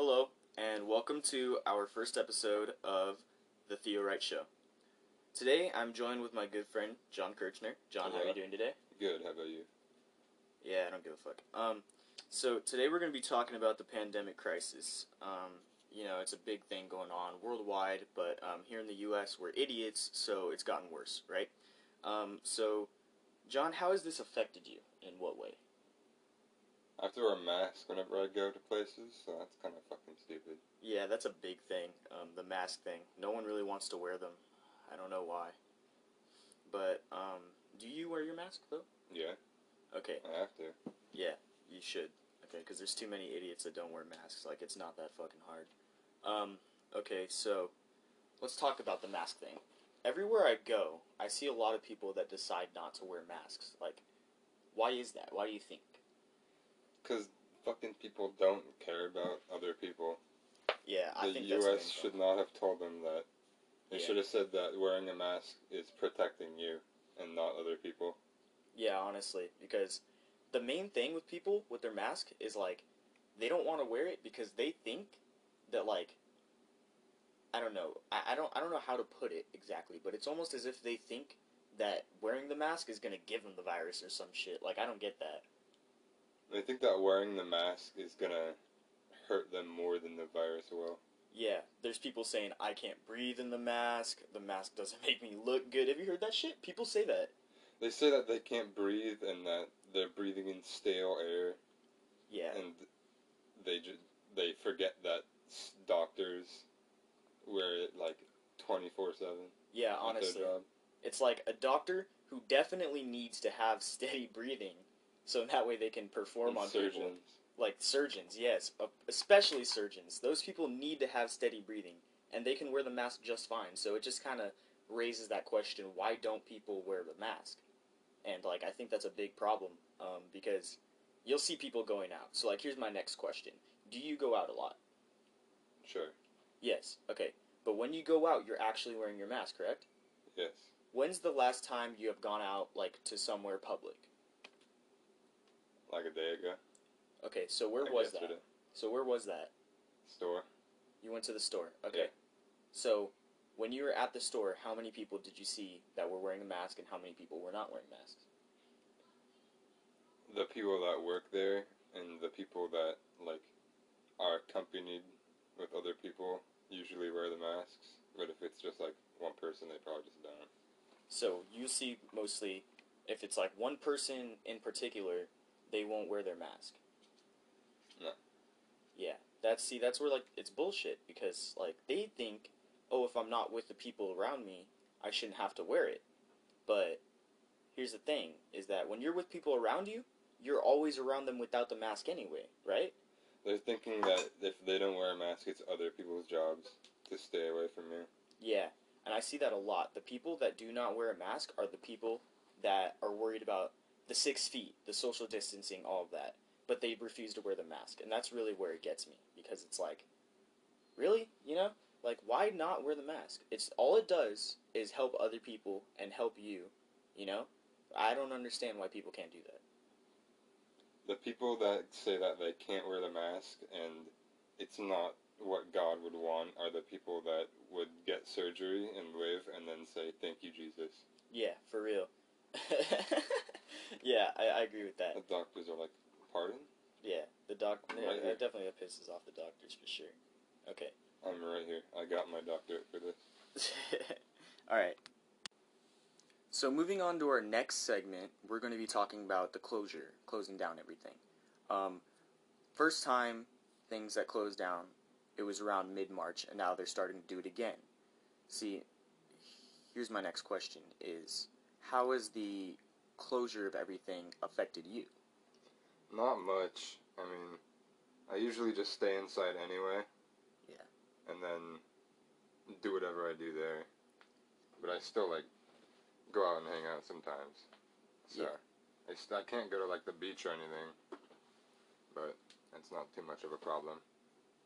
Hello, and welcome to our first episode of the Theo Wright Show. Today, I'm joined with my good friend John Kirchner. John, how are you doing today? Good. How about you? Yeah, I don't give a fuck. Um, so today we're going to be talking about the pandemic crisis. Um, you know, it's a big thing going on worldwide, but um, here in the U.S. we're idiots, so it's gotten worse, right? Um, so, John, how has this affected you? In what way? I have to wear a mask whenever I go to places, so that's kind of fucking stupid. Yeah, that's a big thing. Um, the mask thing. No one really wants to wear them. I don't know why. But um, do you wear your mask though? Yeah, Okay, I have to. yeah, you should. Okay, because there's too many idiots that don't wear masks. Like it's not that fucking hard. Um, okay, so let's talk about the mask thing. Everywhere I go, I see a lot of people that decide not to wear masks. Like, why is that? Why do you think? Cause fucking people don't care about other people. Yeah, I the think U.S. should not have told them that. They Yeah. should have said that wearing a mask is protecting you and not other people. Yeah, honestly, because the main thing with people with their mask is like they don't want to wear it because they think that like I don't know. I, I don't I don't know how to put it exactly, but it's almost as if they think that wearing the mask is gonna give them the virus or some shit. Like I don't get that. They think that wearing the mask is gonna hurt them more than the virus will. Yeah, there's people saying I can't breathe in the mask. The mask doesn't make me look good. Have you heard that shit? People say that. They say that they can't breathe and that they're breathing in stale air, Yeah. and they ju- they forget that doctors wear it like twenty four seven. Yeah, That's honestly. It's like a doctor who definitely needs to have steady breathing, so in that way they can perform And on people. surgeons. Like surgeons, yes, especially surgeons. Those people need to have steady breathing, and they can wear the mask just fine. So it just kind of raises that question: Why don't people wear the mask? And like, I think that's a big problem um, because you'll see people going out. So like, here's my next question: Do you go out a lot? Sure. Yes. Okay. But when you go out, you're actually wearing your mask, correct? Yes. When's the last time you have gone out like to somewhere public? Like a day ago. Okay, so where Like was yesterday. that? So where was that? Store. You went to the store. Okay. Yeah. So when you were at the store, how many people did you see that were wearing a mask and how many people were not wearing masks? The people that work there and the people that like are accompanied with other people usually wear the masks. But if it's just like one person, they probably just don't. So you see mostly if it's like one person in particular, they won't wear their mask. No. Yeah. That's see that's where like it's bullshit because like they think, "Oh, if I'm not with the people around me, I shouldn't have to wear it." But here's the thing is that when you're with people around you, you're always around them without the mask anyway, right? They're thinking that if they don't wear a mask, it's other people's jobs to stay away from you. Yeah, and I see that a lot. The people that do not wear a mask are the people that are worried about the six feet, the social distancing, all of that, but they refuse to wear the mask, and that's really where it gets me because it's like, really, you know, like why not wear the mask? It's all it does is help other people and help you, you know. I don't understand why people can't do that. The people that say that they can't wear the mask and it's not what God would want are the people that would get surgery and live and then say, Thank you, Jesus. Yeah, for real. I, agree with that. The doctors are like, Pardon? Yeah, the doc. I'm Yeah, right that definitely pisses off the doctors for sure. Okay. I'm right here. I got my doctorate for this. All right. So moving on to our next segment, we're going to be talking about the closure, closing down everything. Um, first time things that closed down, it was around mid March, and now they're starting to do it again. See, here's my next question: Is how is the closure of everything affected you? Not much. I mean, I usually just stay inside anyway. Yeah. And then do whatever I do there. But I still like go out and hang out sometimes. So Yeah. I, st- I can't go to like the beach or anything. But it's not too much of a problem.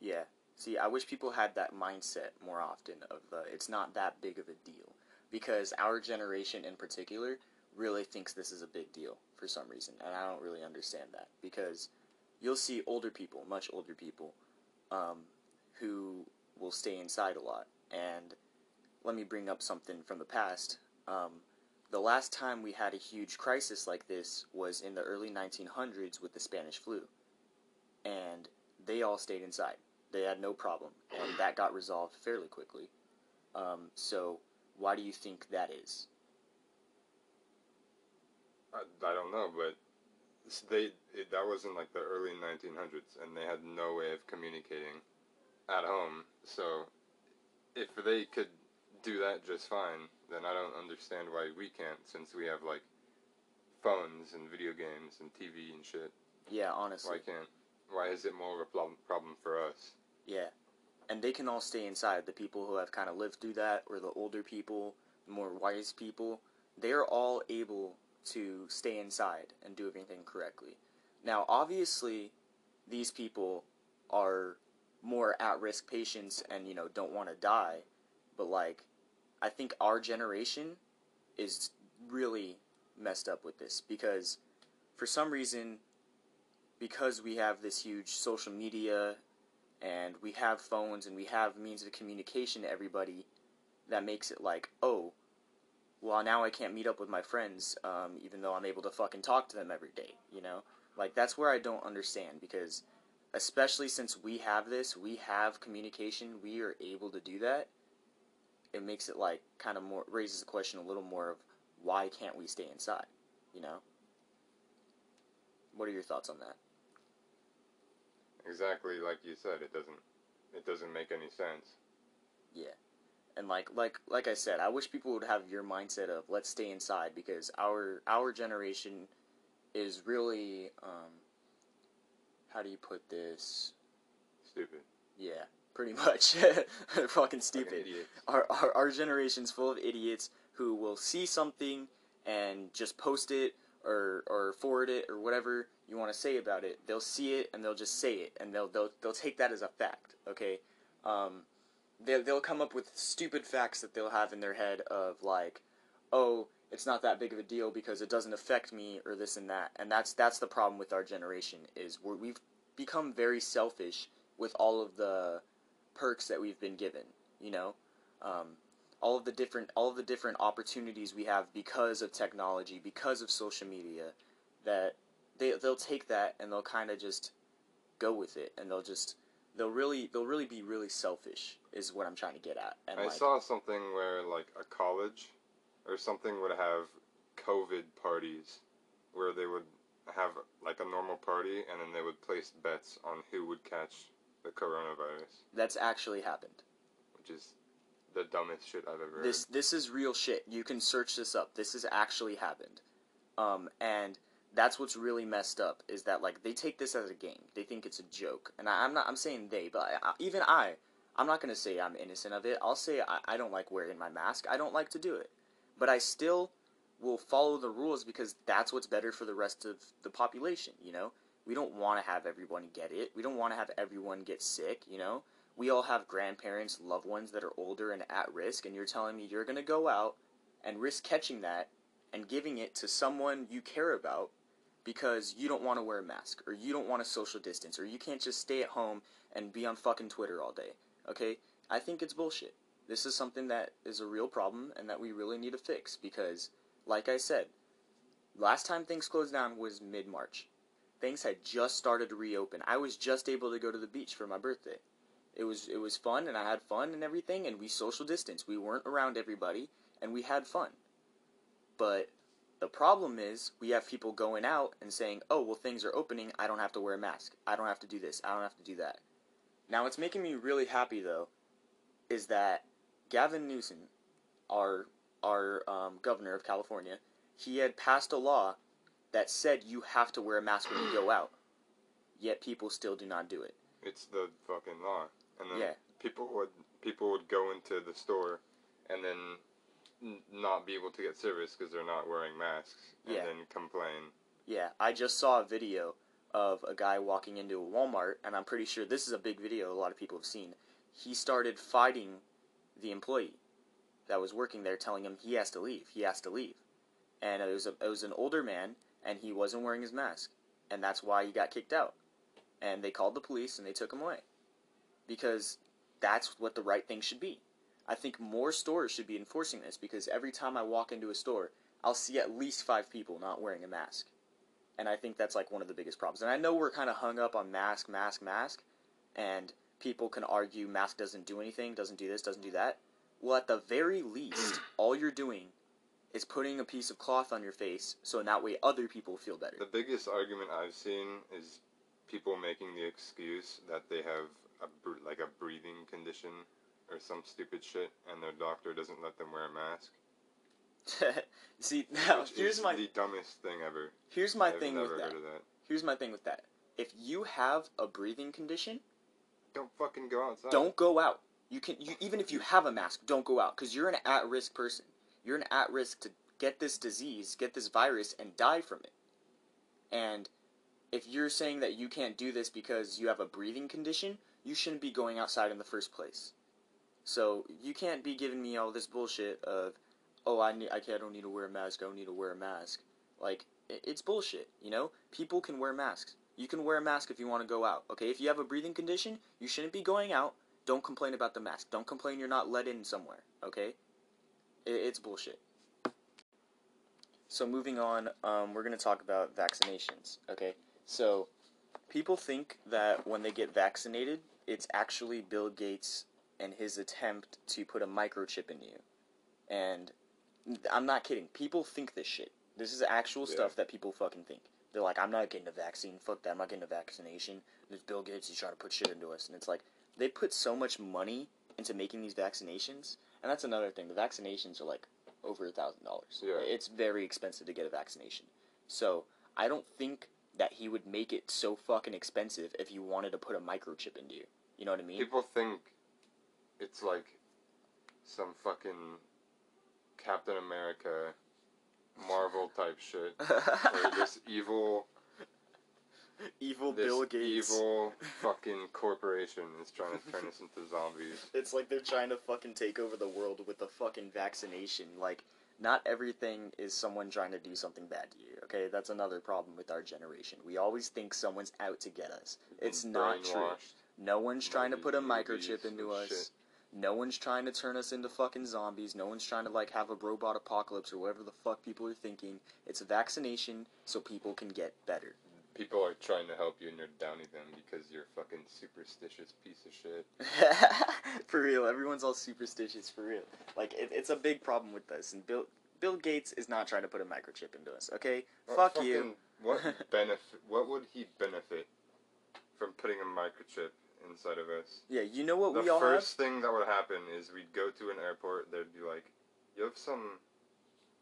Yeah. See, I wish people had that mindset more often of the it's not that big of a deal because our generation in particular really thinks this is a big deal for some reason, and I don't really understand that because you'll see older people, much older people, um, who will stay inside a lot. And let me bring up something from the past. Um, the last time we had a huge crisis like this was in the early 1900s with the Spanish flu. And they all stayed inside. They had no problem. And that got resolved fairly quickly. Um, so, why do you think that is? I, I don't know, but they it, that was in like the early 1900s, and they had no way of communicating at home. So if they could do that just fine, then I don't understand why we can't, since we have like phones and video games and TV and shit. Yeah, honestly. Why can't? Why is it more of a problem problem for us? Yeah. And they can all stay inside. The people who have kind of lived through that, or the older people, the more wise people, they're all able to stay inside and do everything correctly. Now, obviously, these people are more at risk patients and, you know, don't want to die. But, like, I think our generation is really messed up with this because for some reason, because we have this huge social media and we have phones and we have means of communication to everybody that makes it like, oh, well, now I can't meet up with my friends, um, even though I'm able to fucking talk to them every day, you know? Like, that's where I don't understand because, especially since we have this, we have communication, we are able to do that. It makes it like kind of more raises the question a little more of why can't we stay inside, you know? What are your thoughts on that? Exactly like you said, it doesn't it doesn't make any sense. Yeah. And like like like I said, I wish people would have your mindset of let's stay inside because our our generation is really um how do you put this? Stupid. Yeah, pretty much. Fucking Fucking stupid. idiots. Our, our our generation's full of idiots who will see something and just post it or or forward it or whatever you want to say about it. They'll see it and they'll just say it and they'll they'll they'll take that as a fact. Okay, um, they they'll come up with stupid facts that they'll have in their head of like, oh, it's not that big of a deal because it doesn't affect me or this and that. And that's that's the problem with our generation is we're, we've become very selfish with all of the perks that we've been given. You know. Um, all of the different all of the different opportunities we have because of technology, because of social media, that they they'll take that and they'll kind of just go with it, and they'll just they'll really they'll really be really selfish is what I'm trying to get at. And I like, saw something where like a college or something would have COVID parties where they would have like a normal party and then they would place bets on who would catch the coronavirus, that's actually happened. which is the dumbest shit I've ever This this is real shit. You can search this up. This has actually happened. Um, and that's what's really messed up is that like they take this as a game. They think it's a joke. And I, I'm not. I'm saying they, but I, even I, I'm not gonna say I'm innocent of it. I'll say I, I don't like wearing my mask. I don't like to do it, but I still will follow the rules because that's what's better for the rest of the population. You know, we don't want to have everyone get it. We don't want to have everyone get sick. You know, we all have grandparents, loved ones that are older and at risk, and you're telling me you're gonna go out and risk catching that and giving it to someone you care about because you don't want to wear a mask or you don't want to social distance or you can't just stay at home and be on fucking Twitter all day. Okay? I think it's bullshit. This is something that is a real problem and that we really need to fix because like I said, last time things closed down was mid-March. Things had just started to reopen. I was just able to go to the beach for my birthday. It was it was fun and I had fun and everything and we social distanced. We weren't around everybody and we had fun. But the problem is we have people going out and saying, "Oh, well things are opening. I don't have to wear a mask. I don't have to do this. I don't have to do that." Now, what's making me really happy though is that Gavin Newsom, our our um, governor of California, he had passed a law that said you have to wear a mask when you go out. Yet people still do not do it. It's the fucking law, and then Yeah. people would people would go into the store and then n- not be able to get service because they're not wearing masks, and Yeah. then complain. Yeah, I just saw a video of a guy walking into a Walmart, and I'm pretty sure this is a big video a lot of people have seen. He started fighting the employee that was working there, telling him he has to leave. He has to leave, and it was a, it was an older man, and he wasn't wearing his mask, and that's why he got kicked out. And they called the police, and they took him away. because that's what the right thing should be. I think more stores should be enforcing this because every time I walk into a store, I'll see at least five people not wearing a mask. And I think that's like one of the biggest problems. And I know we're kind of hung up on mask, mask, mask, and people can argue mask doesn't do anything, doesn't do this, doesn't do that. Well, at the very least, all you're doing is putting a piece of cloth on your face so in that way other people feel better. The biggest argument I've seen is people making the excuse that they have a like a breathing condition or some stupid shit, and their doctor doesn't let them wear a mask. See, now which here's my the dumbest thing ever. here's my I've thing with that. that. Here's my thing with that. If you have a breathing condition, Don't fucking go outside. don't go out. You can you even if you have a mask, don't go out because you're an at-risk person. You're an at-risk to get this disease, get this virus, and die from it. And if you're saying that you can't do this because you have a breathing condition, you shouldn't be going outside in the first place. So you can't be giving me all this bullshit of, oh, I need, I, don't need to wear a mask. I don't need to wear a mask. Like it's bullshit. You know, people can wear masks. You can wear a mask if you want to go out. Okay, if you have a breathing condition, you shouldn't be going out. Don't complain about the mask. Don't complain you're not let in somewhere. Okay, it's bullshit. So moving on, um, we're gonna talk about vaccinations. Okay, so people think that when they get vaccinated, it's actually Bill Gates and his attempt to put a microchip in you. And I'm not kidding. People think this shit. This is actual Yeah. stuff that people fucking think. They're like, I'm not getting a vaccine. Fuck that. I'm not getting a vaccination. There's Bill Gates. He's trying to put shit into us. And it's like, they put so much money into making these vaccinations. And that's another thing. The vaccinations are like over a thousand dollars. Yeah. It's very expensive to get a vaccination. So I don't think that he would make it so fucking expensive if you wanted to put a microchip into you. You know what I mean? People think it's like some fucking Captain America, Marvel type shit, or this evil, evil this Bill Gates. evil fucking corporation is trying to turn us into zombies. It's like they're trying to fucking take over the world with a fucking vaccination. Like, not everything is someone trying to do something bad to you. Okay, that's another problem with our generation. We always think someone's out to get us. It's not true. brainwashed. No one's trying to put a movies microchip into us. shit. No one's trying to turn us into fucking zombies. No one's trying to like have a robot apocalypse or whatever the fuck people are thinking. It's a vaccination so people can get better. People are trying to help you and you're downing them because you're a fucking superstitious piece of shit. for real, everyone's all superstitious for real. Like it, it's a big problem with this, and Bill Bill Gates is not trying to put a microchip into us. Okay, What fuck you. What benefit? What would he benefit from putting a microchip inside of us? Yeah, you know what the we all have. The first thing that would happen is we'd go to an airport. They'd be like, "You have some."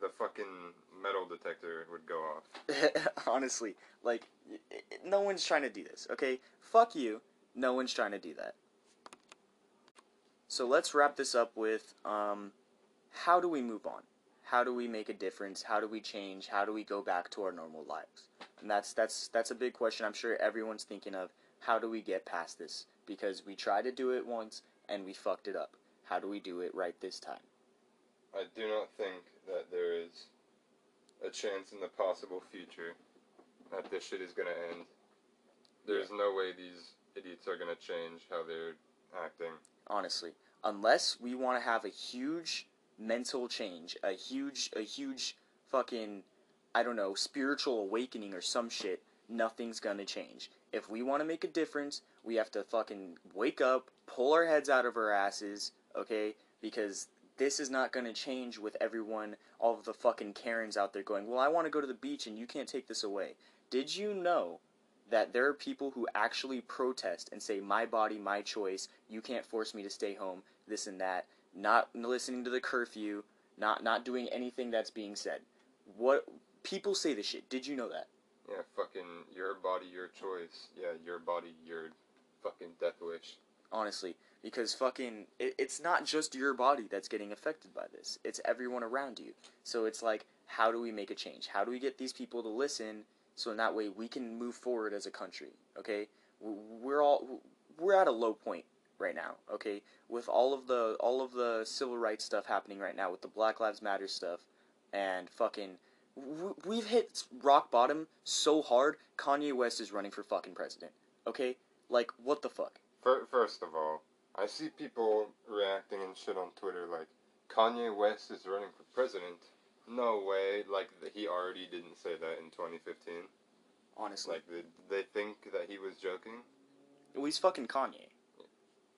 The fucking metal detector would go off. Honestly, like no one's trying to do this. Okay, fuck you. No one's trying to do that. So let's wrap this up with um, how do we move on? How do we make a difference? How do we change? How do we go back to our normal lives? And that's that's that's a big question. I'm sure everyone's thinking of how do we get past this? Because we tried to do it once and we fucked it up. How do we do it right this time? I do not think that there is a chance in the possible future that this shit is gonna end. There's no way these idiots are gonna change how they're acting. honestly unless we want to have a huge mental change a huge a huge fucking i don't know spiritual awakening or some shit nothing's gonna change if we want to make a difference we have to fucking wake up pull our heads out of our asses okay? Because this is not going to change with everyone all of the fucking karens out there going well i want to go to the beach and you can't take this away. Did you know that there are people who actually protest and say my body my choice you can't force me to stay home this and that not listening to the curfew not not doing anything that's being said? What people say this shit. Did you know that Yeah, fucking your body, your choice. Yeah, your body, your fucking death wish. honestly because fucking it, it's not just your body that's getting affected by this. It's everyone around you. So it's like how do we make a change? How do we get these people to listen so in that way we can move forward as a country okay? We're all we're at a low point right now okay? With all of the all of the civil rights stuff happening right now with the black lives matter stuff and fucking we've hit rock bottom so hard kanye west is running for fucking president okay like what the fuck First of all, I see people reacting and shit on Twitter like Kanye West is running for president. No way! Like he already didn't say that in 2015. Honestly, Like did they think that he was joking? well, he's fucking Kanye.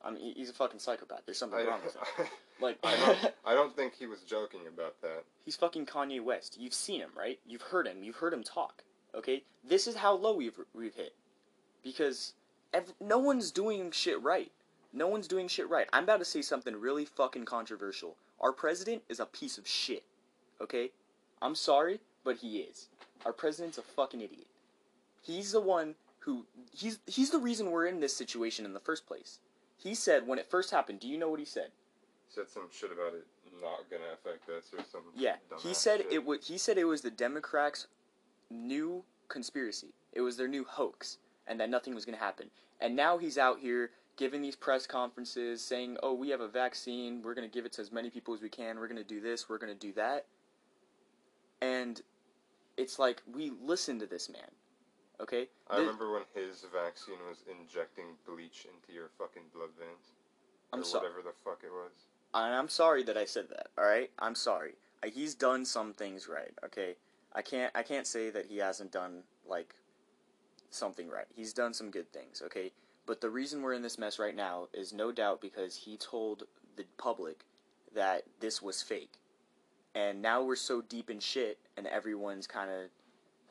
I mean, he's a fucking psychopath. There's something I, wrong with him. Like, I don't. I don't think he was joking about that. he's fucking Kanye West. You've seen him, right? You've heard him. You've heard him talk. Okay, this is how low we've we've hit, because ev- no one's doing shit right. No one's doing shit right. I'm about to say something really fucking controversial. Our president is a piece of shit. Okay, I'm sorry, but he is. Our president's a fucking idiot. He's the one who he's he's the reason we're in this situation in the first place. He said when it first happened. Do you know what he said? He Said some shit about it not gonna affect us or some. Yeah, he said shit. it would. He said it was the Democrats' new conspiracy. It was their new hoax, and that nothing was going to happen. And now he's out here giving these press conferences, saying, "Oh, we have a vaccine. We're going to give it to as many people as we can. We're going to do this. We're going to do that." And it's like we listen to this man. Okay, I Thi- remember when his vaccine was injecting bleach into your fucking blood veins. I'm or sorry. whatever the fuck it was. And I'm sorry that I said that. All right, I'm sorry. He's done some things right. Okay, I can't I can't say that he hasn't done like something right. He's done some good things. Okay, but the reason we're in this mess right now is no doubt because he told the public that this was fake, and now we're so deep in shit, and everyone's kind of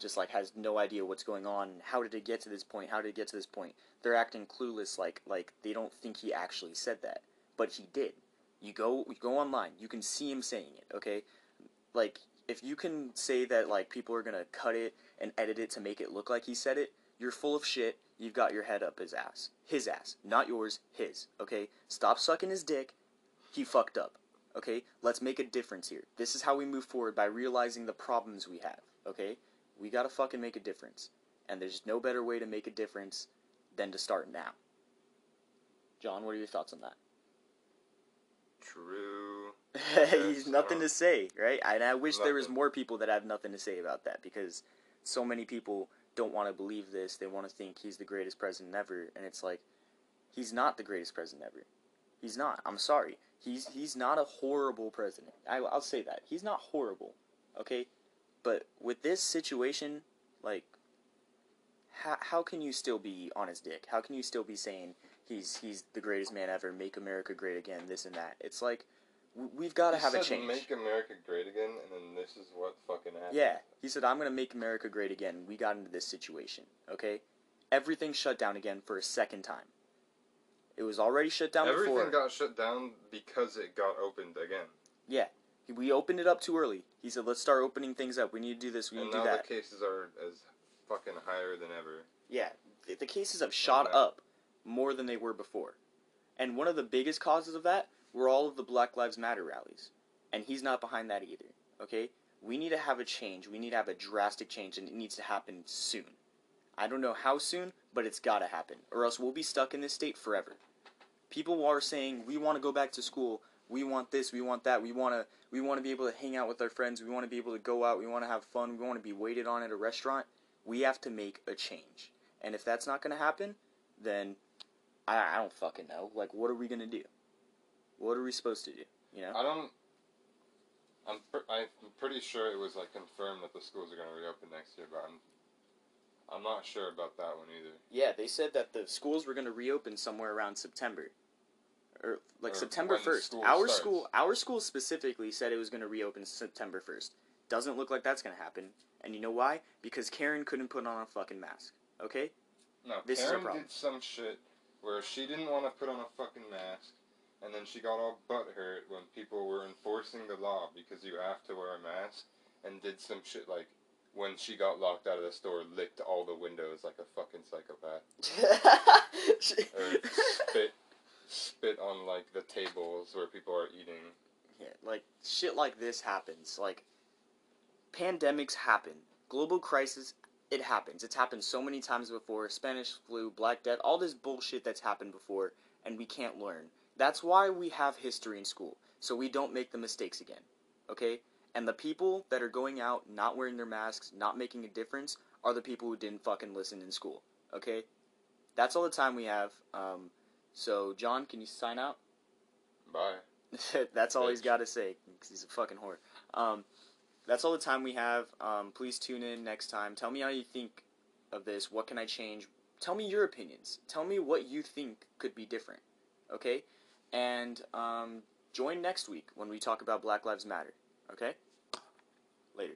just like has no idea what's going on. How did it get to this point? How did it get to this point? They're acting clueless, like like they don't think he actually said that, but he did. You go you go online, you can see him saying it. Okay, like if you can say that like people are gonna cut it and edit it to make it look like he said it, you're full of shit. You've got your head up his ass, his ass, not yours, his. Okay, stop sucking his dick. He fucked up. Okay, let's make a difference here. This is how we move forward by realizing the problems we have. Okay, we gotta fucking make a difference, and there's no better way to make a difference than to start now. John, what are your thoughts on that? True. He's nothing to say, right? And I wish there was more people that have nothing to say about that because so many people don't want to believe this. They want to think he's the greatest president ever, and it's like he's not the greatest president ever. He's not. I'm sorry. He's he's not a horrible president. I, I'll say that he's not horrible. Okay, but with this situation, like, how how can you still be on his dick? How can you still be saying he's he's the greatest man ever? Make America great again. This and that. It's like we've got to have a said, change. Make America great again, and then this is what fucking happened. Yeah, he said, I'm going to make America great again. We got into this situation, okay? Everything shut down again for a second time. It was already shut down before. Everything before. got shut down because it got opened again. yeah, we opened it up too early. He said, let's start opening things up. We need to do this. We need and to do that. the cases are as fucking higher than ever. Yeah, the, the cases have shot Yeah. up more than they were before. And one of the biggest causes of that were all of the Black Lives Matter rallies. And he's not behind that either, okay? We need to have a change. We need to have a drastic change, and it needs to happen soon. I don't know how soon, but it's got to happen, or else we'll be stuck in this state forever. People are saying, we want to go back to school. We want this, we want that. We want to we want to be able to hang out with our friends. We want to be able to go out. We want to have fun. We want to be waited on at a restaurant. We have to make a change. And if that's not going to happen, then I, I don't fucking know. Like, what are we going to do? What are we supposed to do? You know? I don't. I'm pr- I'm pretty sure it was like confirmed that the schools are gonna reopen next year, but I'm I'm not sure about that one either. Yeah, they said that the schools were going to reopen somewhere around September. Or like Or September 1st. school Our starts. school our school specifically said it was going to reopen September 1st. Doesn't look like that's going to happen. And you know why? Because Karen couldn't put on a fucking mask. Okay? No, This is a Karen problem. did some shit where she didn't want to put on a fucking mask, and then she got all butthurt when people were enforcing the law because you have to wear a mask, and did some shit like when she got locked out of the store, licked all the windows like a fucking psychopath, or spit spit on like the tables where people are eating. Yeah, like shit like this happens. Like pandemics happen. Global crisis, it happens. It's happened so many times before. Spanish flu, Black Death, all this bullshit that's happened before, and we can't learn. That's why we have history in school, so we don't make the mistakes again. Okay? And the people that are going out, not wearing their masks, not making a difference, are the people who didn't fucking listen in school. Okay? That's all the time we have. Um, So, John, can you sign out? Bye. that's all he's got to say because he's a fucking whore. Um, that's all the time we have. Um, please tune in next time. Tell me how you think of this. What can I change? Tell me your opinions. Tell me what you think could be different. Okay? And um, join next week when we talk about Black Lives Matter. Okay? Later.